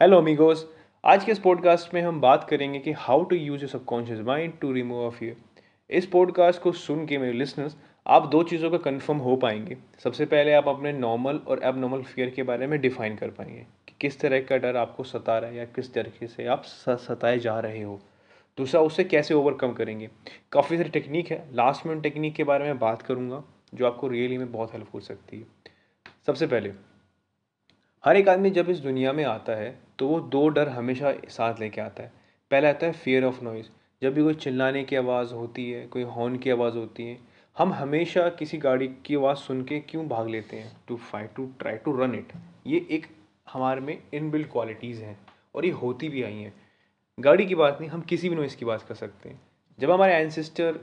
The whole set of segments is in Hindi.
हेलो अमीगोस आज के इस पॉडकास्ट में हम बात करेंगे कि how to use your subconscious mind to remove a fear इस पॉडकास्ट को सुन के मेरे लिसनर्स आप दो चीज़ों का कंफर्म हो पाएँगे। सबसे पहले आप अपने नॉर्मल और अब नॉर्मल फियर के बारे में डिफाइन कर पाएँगे कि किस तरह का डर आपको सता रहा है या किस तरीके से आप सताए जा रहे हो। दूसरा उससे कैसे ओवरकम करेंगे? काफ़ी सारी टेक्निक है। लास्ट में उन टेक्निक के बारे में बात करूँगा, जो आपको रियली में बहुत हेल्प हो सकती है। सबसे पहले, हर एक आदमी जब इस दुनिया में आता है तो वो दो डर हमेशा साथ लेके आता है। पहला आता है फियर ऑफ़ नॉइज़ जब भी कोई चिल्लाने की आवाज़ होती है, कोई हॉर्न की आवाज़ होती है, हम हमेशा किसी गाड़ी की आवाज़ सुन के क्यों भाग लेते हैं? To fight to try to run it ये एक हमारे में इनबिल्ड क्वालिटीज़ हैं और ये होती भी आई हैं। गाड़ी की बात नहीं, हम किसी भी नॉइज़ की बात कर सकते हैं। जब हमारे एनसिस्टर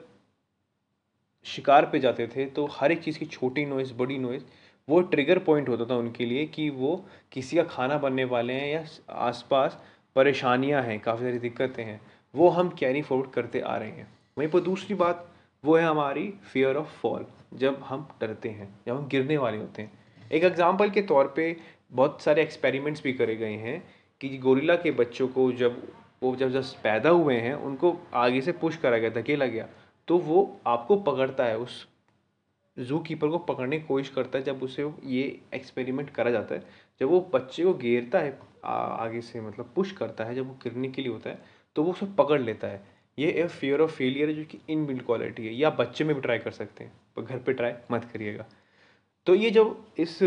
शिकार पे जाते थे तो हर एक चीज़ की छोटी नॉइज़ बड़ी नॉइज़ वो ट्रिगर पॉइंट होता था उनके लिए कि वो किसी का खाना बनने वाले हैं या आसपास परेशानियाँ हैं, काफ़ी सारी दिक्कतें हैं, वो हम कैरी फॉरवर्ड करते आ रहे हैं। वहीं पर दूसरी बात, वो है हमारी फियर ऑफ़ फॉल जब हम डरते हैं, जब हम गिरने वाले होते हैं। एक एग्ज़ाम्पल के तौर पे बहुत सारे एक्सपेरिमेंट्स भी करे गए हैं कि गोरिल्ला के बच्चों को जब वो जब जब पैदा हुए हैं, उनको आगे से पुश करा गया, धकेला गया तो वो आपको पकड़ता है उस ज़ू कीपर को पकड़ने की कोशिश करता है जब उसे ये एक्सपेरिमेंट करा जाता है। जब वो बच्चे को घेरता है आगे से मतलब पुश करता है, जब वो गिरने के लिए होता है तो वो उसे पकड़ लेता है। ये एक फियर ऑफ़ फेलियर है जो कि इन बिल्ड क्वालिटी है। या बच्चे में भी ट्राई कर सकते हैं, पर घर पे ट्राई मत करिएगा। तो ये जब इस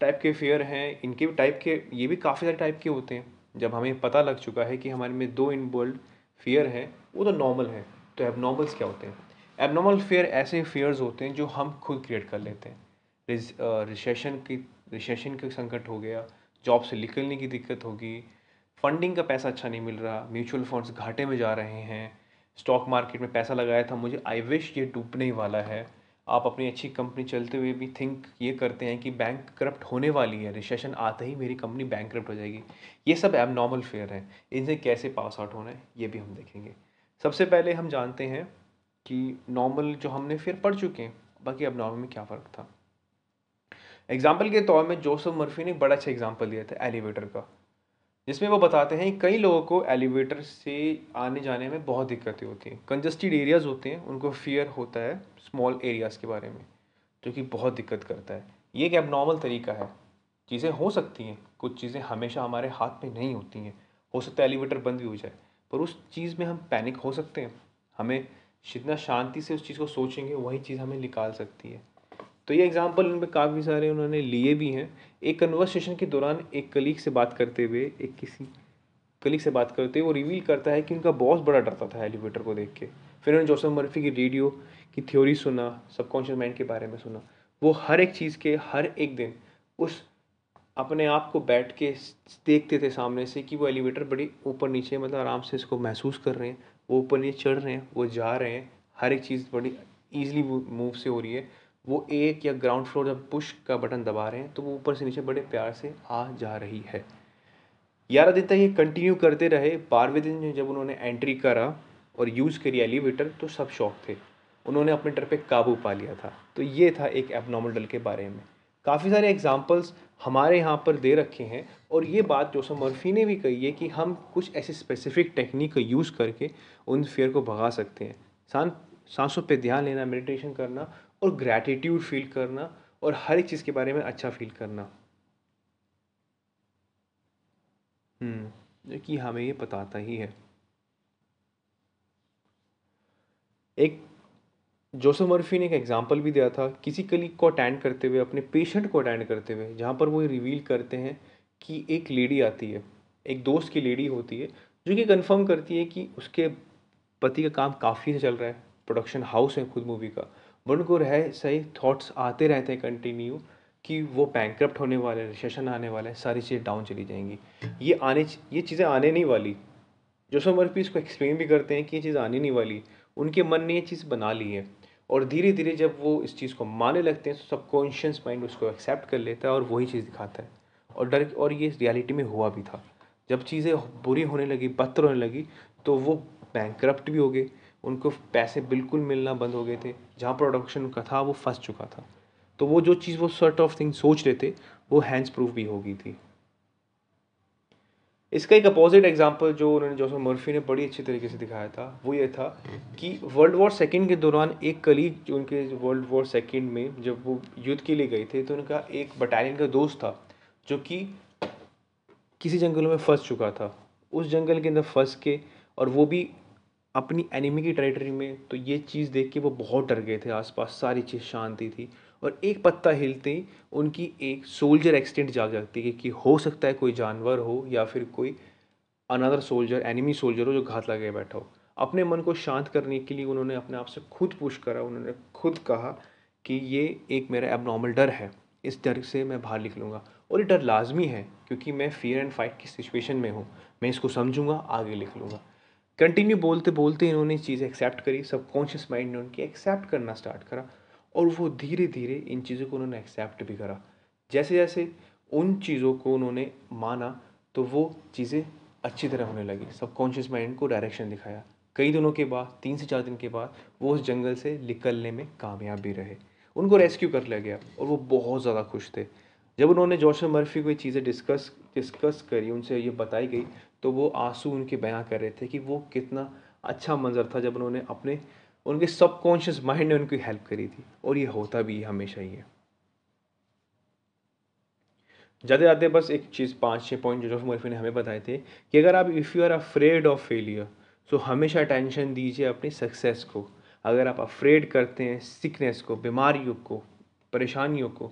टाइप के फेयर हैं, इनके भी टाइप के, ये भी काफ़ी सारे टाइप के होते हैं। जब हमें पता लग चुका है कि हमारे में दो इनबोल्ड फियर हैं, वो तो नॉर्मल है। तो एबनॉर्मल्स क्या होते हैं? एबनॉर्मल फेयर ऐसे फेयर्स होते हैं जो हम खुद क्रिएट कर लेते हैं। रिसेशन की रिसेशन का संकट हो गया जॉब से निकलने की दिक्कत होगी फंडिंग का पैसा अच्छा नहीं मिल रहा म्यूचुअल फंड्स घाटे में जा रहे हैं स्टॉक मार्केट में पैसा लगाया था, मुझे आई विश ये डूबने ही वाला है। आप अपनी अच्छी कंपनी चलते हुए भी थिंक ये करते हैं कि बैंक करप्ट होने वाली है रिसेशन आते ही मेरी कंपनी बैंक करप्ट हो जाएगी। ये सब एबनॉर्मल फेयर है। इनसे कैसे पास आउट होना है, ये भी हम देखेंगे। सबसे पहले हम जानते हैं कि नॉर्मल जो हमने फिर पढ़ चुके हैं, बाकी अब नॉर्मल में क्या फ़र्क था? एग्ज़ाम्पल के तौर में जोसफ मर्फी ने बड़ा अच्छा एग्ज़ाम्पल दिया था एलिवेटर का, जिसमें वो बताते हैं कई लोगों को एलिवेटर से आने जाने में बहुत दिक्कतें होती हैं। कंजस्टेड एरियाज़ होते हैं, उनको फियर होता है स्मॉल एरियाज़ के बारे में, जो कि बहुत दिक्कत करता है। ये एक एबनॉर्मल तरीका है। चीज़ें हो सकती हैं, कुछ चीज़ें हमेशा हमारे हाथ में नहीं होती हैं। हो सकता है एलिवेटर बंद भी हो जाए, पर उस चीज़ में हम पैनिक हो सकते हैं। हमें जितना शांति से उस चीज़ को सोचेंगे, वही चीज़ हमें निकाल सकती है। तो ये एग्ज़ाम्पल उनमें काफ़ी सारे उन्होंने लिए भी हैं। एक कन्वर्सेशन के दौरान एक कलीग से बात करते हुए, एक किसी कलीग से बात करते हुए वो रिवील करता है कि उनका बहुत बड़ा डरता था एलिवेटर को देख के। फिर उन्होंने जोसफ मर्फी की रेडियो की थ्योरी सुना सबकॉन्शियस माइंड के बारे में सुना। वो हर एक चीज़ के, हर एक दिन उस अपने आप को बैठ के देखते थे सामने से कि वो एलिवेटर बड़ी ऊपर नीचे मतलब आराम से इसको महसूस कर रहे हैं। वो ऊपर नीचे चढ़ रहे हैं, वो जा रहे हैं, हर एक चीज़ बड़ी ईजिली मूव से हो रही है। वो एक या ग्राउंड फ्लोर जब पुश का बटन दबा रहे हैं तो वो ऊपर से नीचे बड़े प्यार से आ जा रही है। ग्यारह दिन तक ये कंटिन्यू करते रहे बारहवें दिन जब उन्होंने एंट्री करा और यूज़ करी एलिवेटर तो सब शौक थे। उन्होंने अपने डर पे काबू पा लिया था। तो ये था एक एबनॉर्मल डल के बारे में। काफ़ी सारे एग्जाम्पल्स हमारे यहाँ पर दे रखे हैं। और ये बात जोसफ मर्फी ने भी कही है कि हम कुछ ऐसे स्पेसिफिक टेक्निक का यूज़ करके उन फेयर को भगा सकते हैं। सान सांसों पे ध्यान लेना मेडिटेशन करना और ग्रैटिट्यूड फील करना और हर एक चीज़ के बारे में अच्छा फील करना। हम्म, कि हमें ये बताता ही है। एक जोसो मर्फी ने एक एग्ज़ाम्पल भी दिया था, किसी कलीग को अटेंड करते हुए, अपने पेशेंट को अटेंड करते हुए, जहाँ पर वो रिवील करते हैं कि एक लेडी आती है, एक दोस्त की लेडी होती है, जो कि कंफर्म करती है कि उसके पति का काम काफ़ी से चल रहा है प्रोडक्शन हाउस है खुद मूवी का, बट उनको रह सही थॉट्स आते रहते हैं कंटिन्यू कि वो बैंक होने वाले रिसेशन आने वाला है, सारी चीज़ें डाउन चली जाएँगी। ये आने ये चीज़ें आने नहीं वाली। जो मर्फी इसको एक्सप्लेन भी करते हैं कि ये चीज़ आने नहीं वाली, उनके मन ने ये चीज़ बना ली है। और धीरे धीरे जब वो इस चीज़ को मानने लगते हैं तो सबकॉन्शियस माइंड उसको एक्सेप्ट कर लेता है और वही चीज़ दिखाता है। और डर और ये रियलिटी में हुआ भी था। जब चीज़ें बुरी होने लगी, बदतर होने लगी तो वो बैंक भी हो गए। उनको पैसे बिल्कुल मिलना बंद हो गए थे। जहाँ प्रोडक्शन का था, वो फंस चुका था। तो वो जो चीज़ वो सर्ट ऑफ़ थिंग सोच रहे थे, वो हैंड्स प्रूफ भी हो गई थी। इसका एक अपोजिट एग्ज़ाम्पल जो उन्होंने जोसफ मर्फी ने बड़ी अच्छी तरीके से दिखाया था, वो ये था कि वर्ल्ड वॉर सेकेंड के दौरान एक कलीग जो उनके वर्ल्ड वॉर सेकेंड में जब वो युद्ध के लिए गए थे तो उनका एक बटालियन का दोस्त था, जो कि किसी जंगल में फंस चुका था। उस जंगल के अंदर फंस के और वो भी अपनी एनिमी की टेरिटरी में तो ये चीज़ देख के वो बहुत डर गए थे। आसपास सारी चीज़ शांति थी। और एक पत्ता हिलते ही उनकी एक सोल्जर एक्सटेंट जाग जाती है कि हो सकता है कोई जानवर हो या फिर कोई अनदर सोल्जर एनिमी सोल्जर हो जो घात लगे बैठा हो। अपने मन को शांत करने के लिए उन्होंने अपने आप से खुद पुश करा, उन्होंने खुद कहा कि ये एक मेरा एबनॉर्मल डर है, इस डर से मैं बाहर निकलूँगा। और ये डर लाजमी है क्योंकि मैं फियर एंड फाइट की सिचुएशन में हूँ, मैं इसको समझूँगा, आगे लिख लूँगा। कंटिन्यू बोलते बोलते इन्होंने चीज़ें एक्सेप्ट करी सबकॉन्शियस माइंड ने उनकी एक्सेप्ट करना स्टार्ट करा। और वो धीरे धीरे इन चीज़ों को उन्होंने एक्सेप्ट भी करा। जैसे जैसे उन चीज़ों को उन्होंने माना तो वो चीज़ें अच्छी तरह होने लगी। सबकॉन्शियस माइंड को डायरेक्शन दिखाया। कई दिनों के बाद, तीन से चार दिन के बाद, वो उस जंगल से निकलने में कामयाब भी रहे। उनको रेस्क्यू कर लिया गया और वो बहुत ज़्यादा खुश थे। जब उन्होंने जोशफ मर्फी को ये चीज़ें डिस्कस डिस्कस करी, उनसे ये बताई गई तो वो आँसू उनके बयां कर रहे थे कि वो कितना अच्छा मंजर था जब उन्होंने अपने उनके सबकॉन्शियस माइंड ने उनकी हेल्प करी थी। और ये होता भी हमेशा ही है। जाते जाते बस एक चीज़, पाँच छः पॉइंट जो मर्फी ने हमें बताए थे कि अगर आप if you are afraid of failure so हमेशा टेंशन दीजिए अपनी सक्सेस को। अगर आप अफ्रेड करते हैं सिकनेस को बीमारियों को, परेशानियों को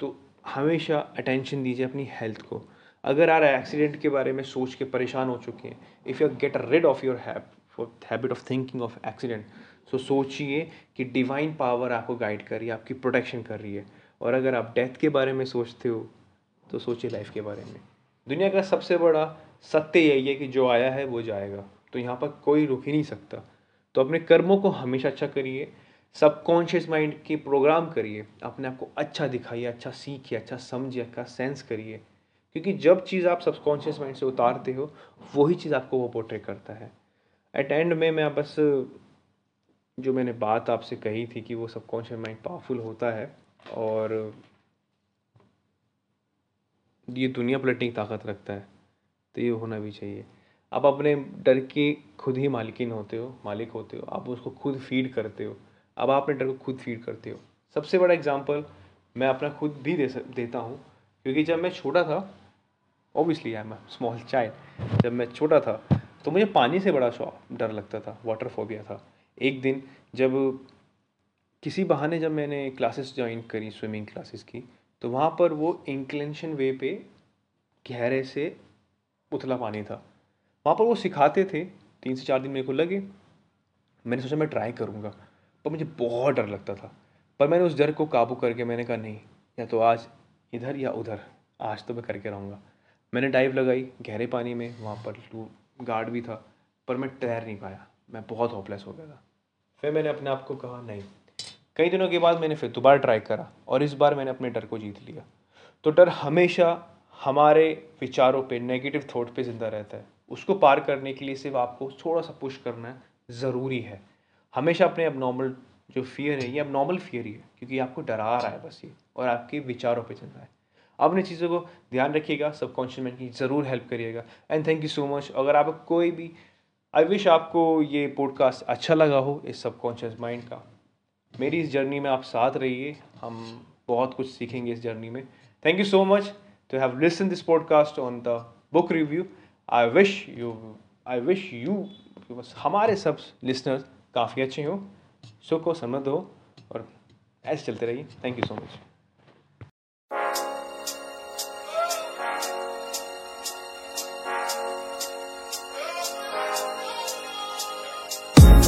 तो हमेशा अटेंशन दीजिए अपनी हेल्थ को। अगर आप एक्सीडेंट के बारे में सोच के परेशान हो चुके हैं if you get rid of your habit of thinking of accident so सोचिए कि डिवाइन पावर आपको गाइड कर रही है, आपकी प्रोटेक्शन कर रही है। और अगर आप डेथ के बारे में सोचते हो तो सोचिए लाइफ के बारे में। दुनिया का सबसे बड़ा सत्य यही है कि जो आया है, वो जाएगा। तो यहाँ पर कोई रुक ही नहीं सकता। तो अपने कर्मों को हमेशा अच्छा करिए। सबकॉन्शियस माइंड के प्रोग्राम करिए। अपने आप को अच्छा दिखाइए अच्छा सीखिए अच्छा समझिए अच्छा सेंस करिए। क्योंकि जब चीज़ आप सबकॉन्शियस माइंड से उतारते हो, वही चीज़ आपको वो पोर्ट्रेट करता है। एट एंड में मैं बस, जो मैंने बात आपसे कही थी कि वो सबकॉन्शियस माइंड पावरफुल होता है और ये दुनिया पलटने की ताकत रखता है तो ये होना भी चाहिए। आप अपने डर के खुद ही मालिकिन होते हो, मालिक होते हो, आप उसको खुद फ़ीड करते हो। अब आप अपने डर को खुद फ़ीड करते हो। सबसे बड़ा एग्जांपल मैं अपना खुद भी दे देता हूँ, क्योंकि जब मैं छोटा था obviously I am small child जब मैं छोटा था तो मुझे पानी से बड़ा शौक, डर लगता था वाटर फोबिया था। एक दिन जब किसी बहाने जब मैंने क्लासेस ज्वाइन करी स्विमिंग क्लासेस की तो वहाँ पर वो इंक्लेंशन वे पे गहरे से उथला पानी था। वहाँ पर वो सिखाते थे, तीन से चार दिन मेरे को लगे। मैंने सोचा मैं ट्राई करूँगा, पर मुझे बहुत डर लगता था। पर मैंने उस डर को काबू करके मैंने कहा, नहीं, या तो आज इधर या उधर, आज तो मैं करके रहूँगा। मैंने डाइव लगाई, गहरे पानी में, वहाँ पर गार्ड भी था, पर मैं तैर नहीं पाया। मैं बहुत होपलेस हो गया था। फिर मैंने अपने आप को कहा, नहीं। कई दिनों के बाद मैंने फिर दोबारा ट्राई करा, और इस बार मैंने अपने डर को जीत लिया। तो डर हमेशा हमारे विचारों पे नेगेटिव थॉट पे ज़िंदा रहता है। उसको पार करने के लिए सिर्फ़ आपको थोड़ा सा पुश करना ज़रूरी है। हमेशा अपने अब नॉर्मल जो फियर है, ये अब नॉर्मल फियर ही है, क्योंकि आपको डरा रहा है बस ये, और आपके विचारों पे रहा है। अपने चीज़ों को ध्यान रखिएगा सबकॉन्शियस माइंड की ज़रूर हेल्प करिएगा। And thank you so much अगर आप कोई भी आई विश आपको ये पॉडकास्ट अच्छा लगा हो इस सबकॉन्शियस माइंड का। मेरी इस जर्नी में आप साथ रहिए। हम बहुत कुछ सीखेंगे इस जर्नी में। Thank you so much to have listen this podcast on the book review I wish you I wish you बस हमारे सब लिसनर्स काफ़ी अच्छे हों। सुख हो समृद्ध हो। और ऐसे चलते रहिए। Thank you so much